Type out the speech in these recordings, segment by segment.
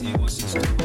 see what's in store.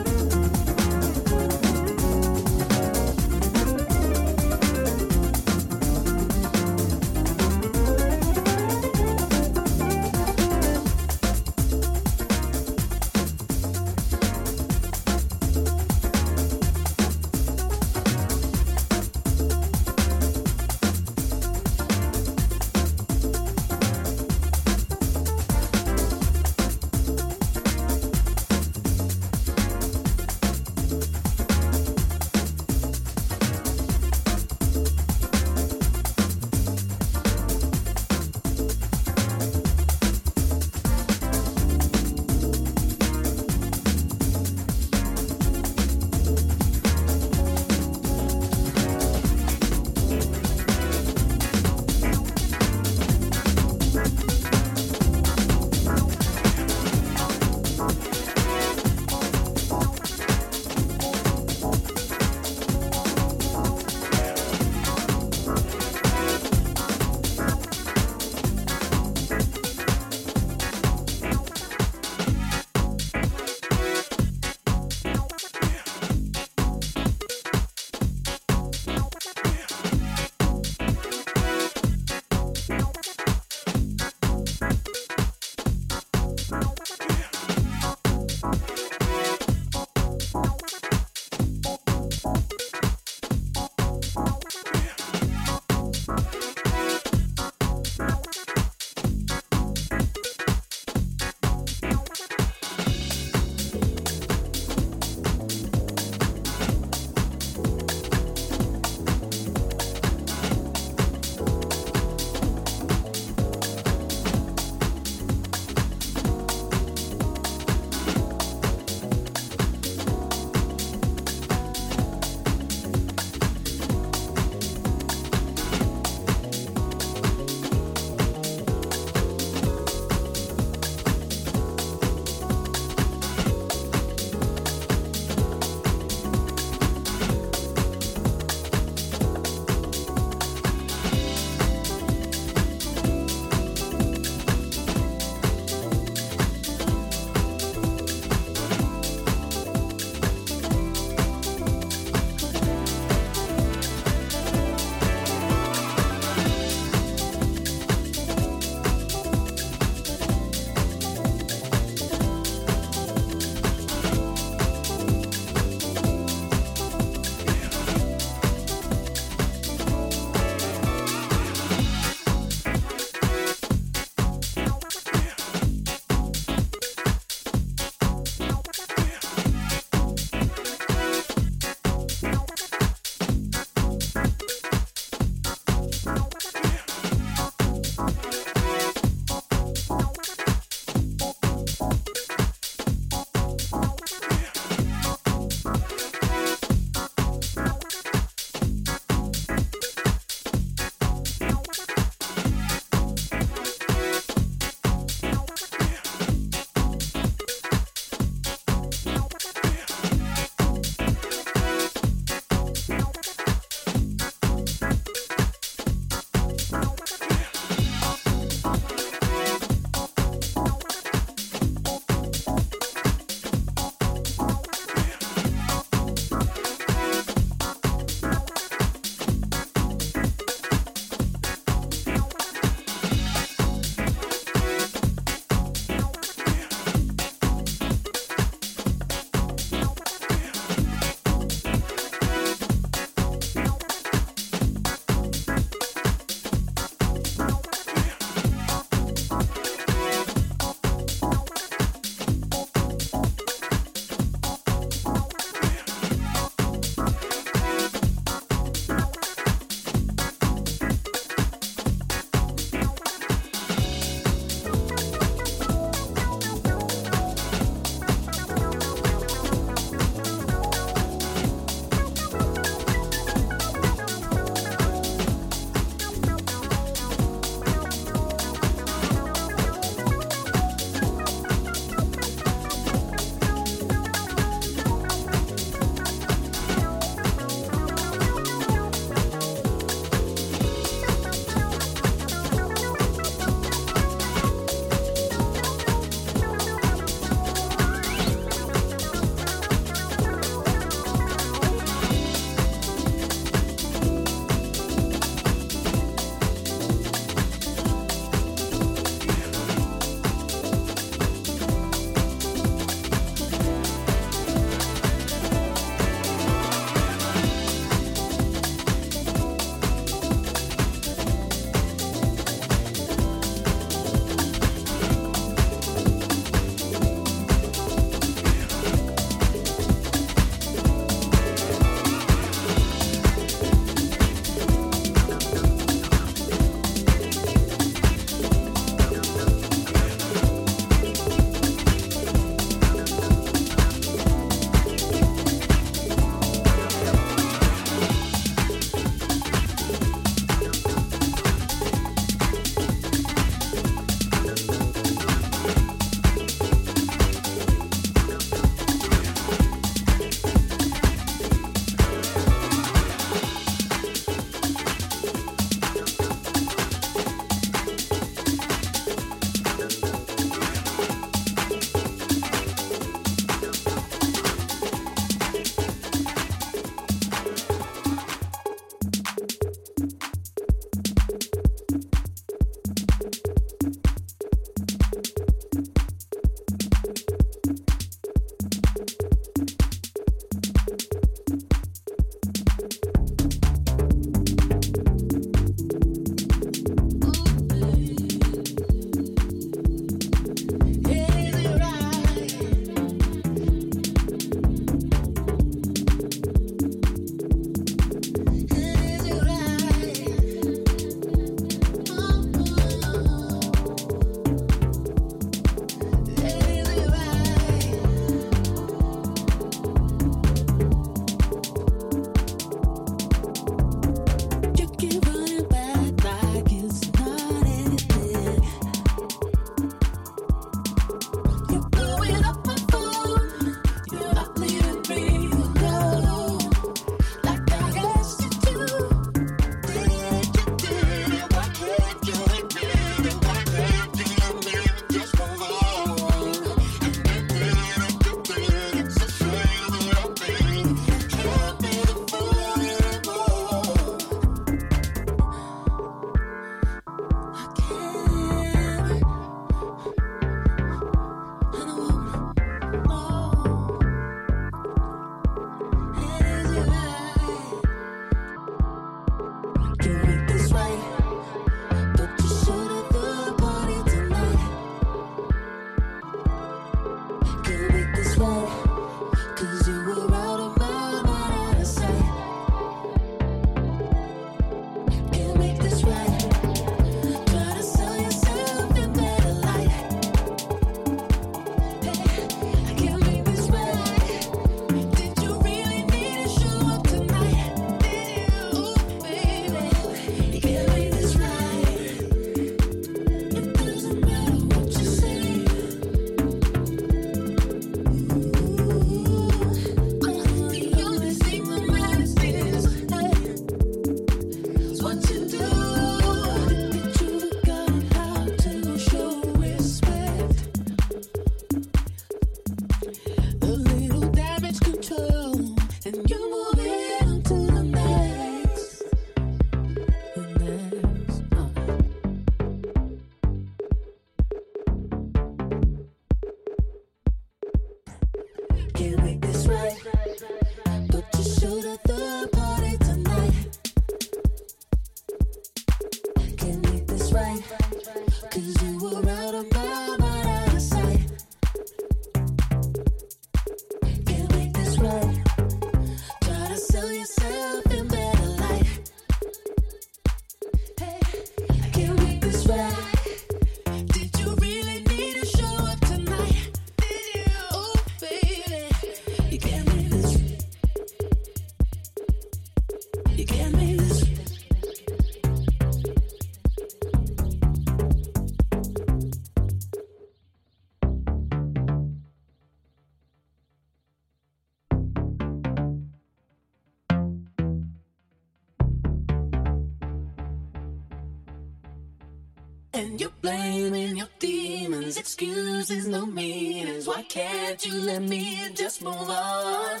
And you're blaming your demons, excuses, no meanings. Why can't you let me just move on?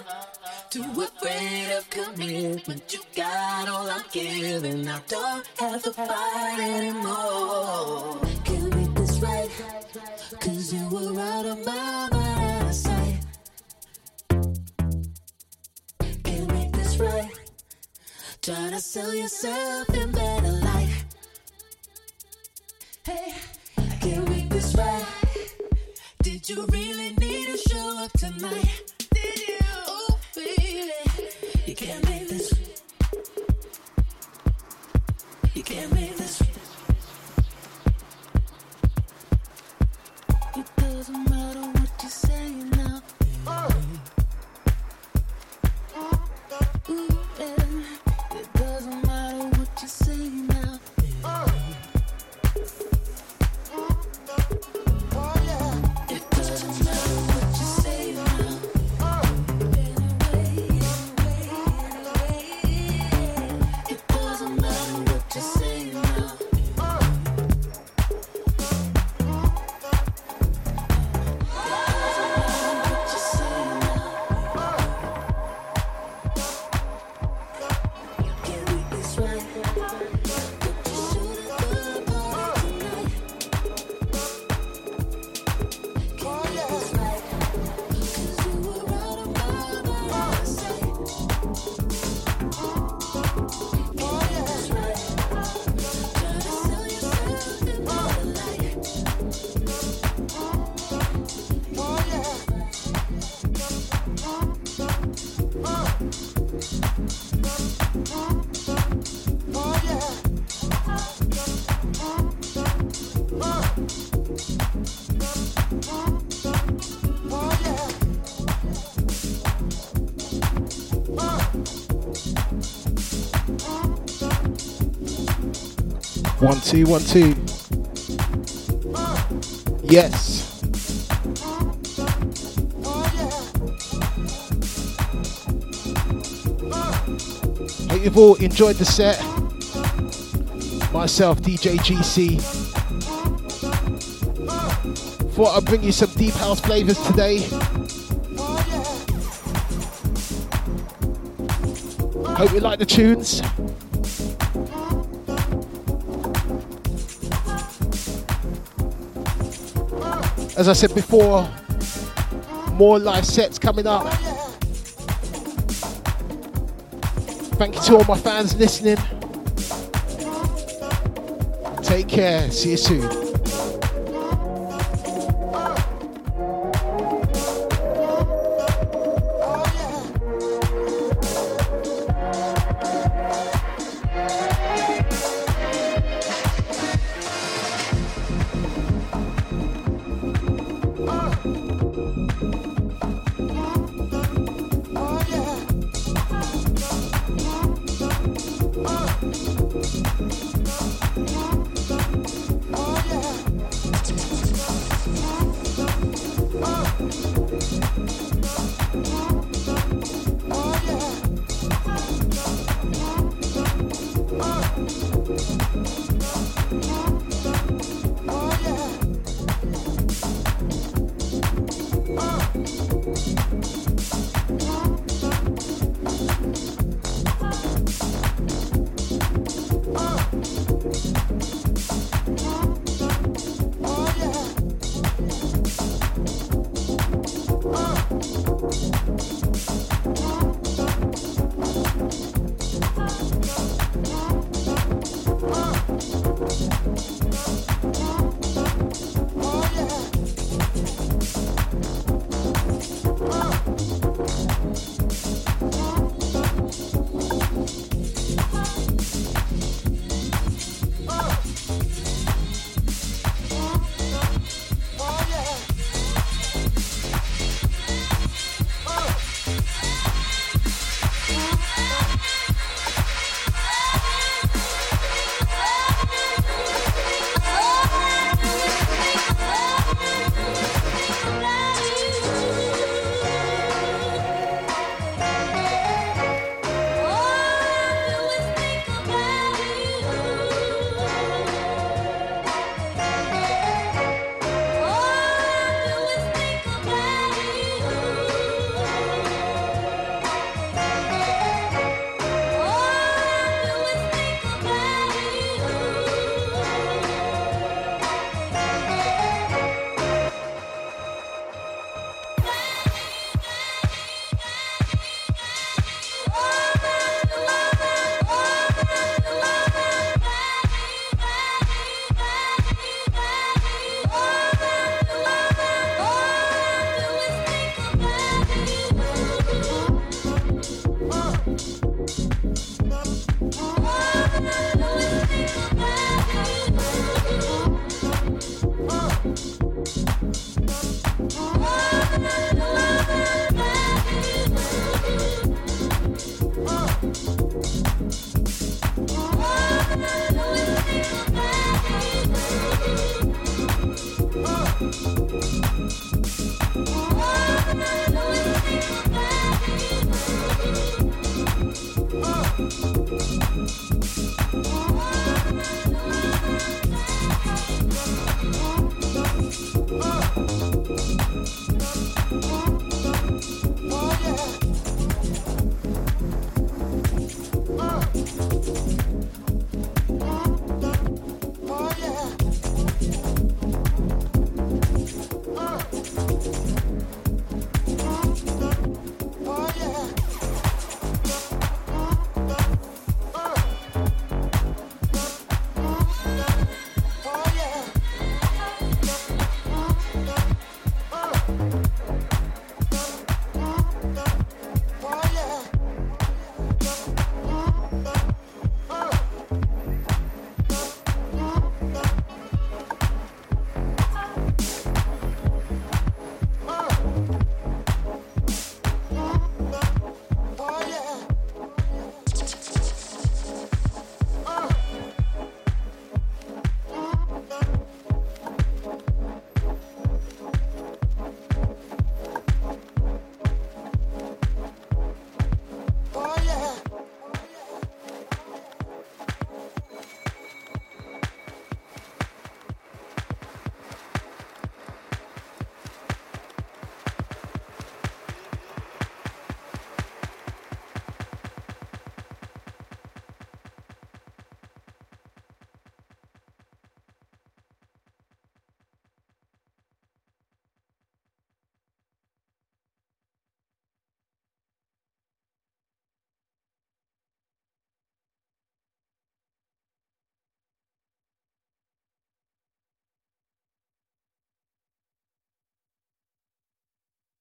Too afraid of commitment, you got all I'm giving. I don't have to fight anymore. Can't make this right, cause you were out of my mind. Sight. Can't make this right, try to sell yourself in better. I can't this. Did you really need to show up tonight? Did you? Oh, baby, you can't make this. You can't make two, one, two. Yes. Hope you've all enjoyed the set. Myself, DJ GC. Thought I'd bring you some deep house flavors today. Hope you like the tunes. As I said before, more live sets coming up. Thank you to all my fans listening. Take care. See you soon.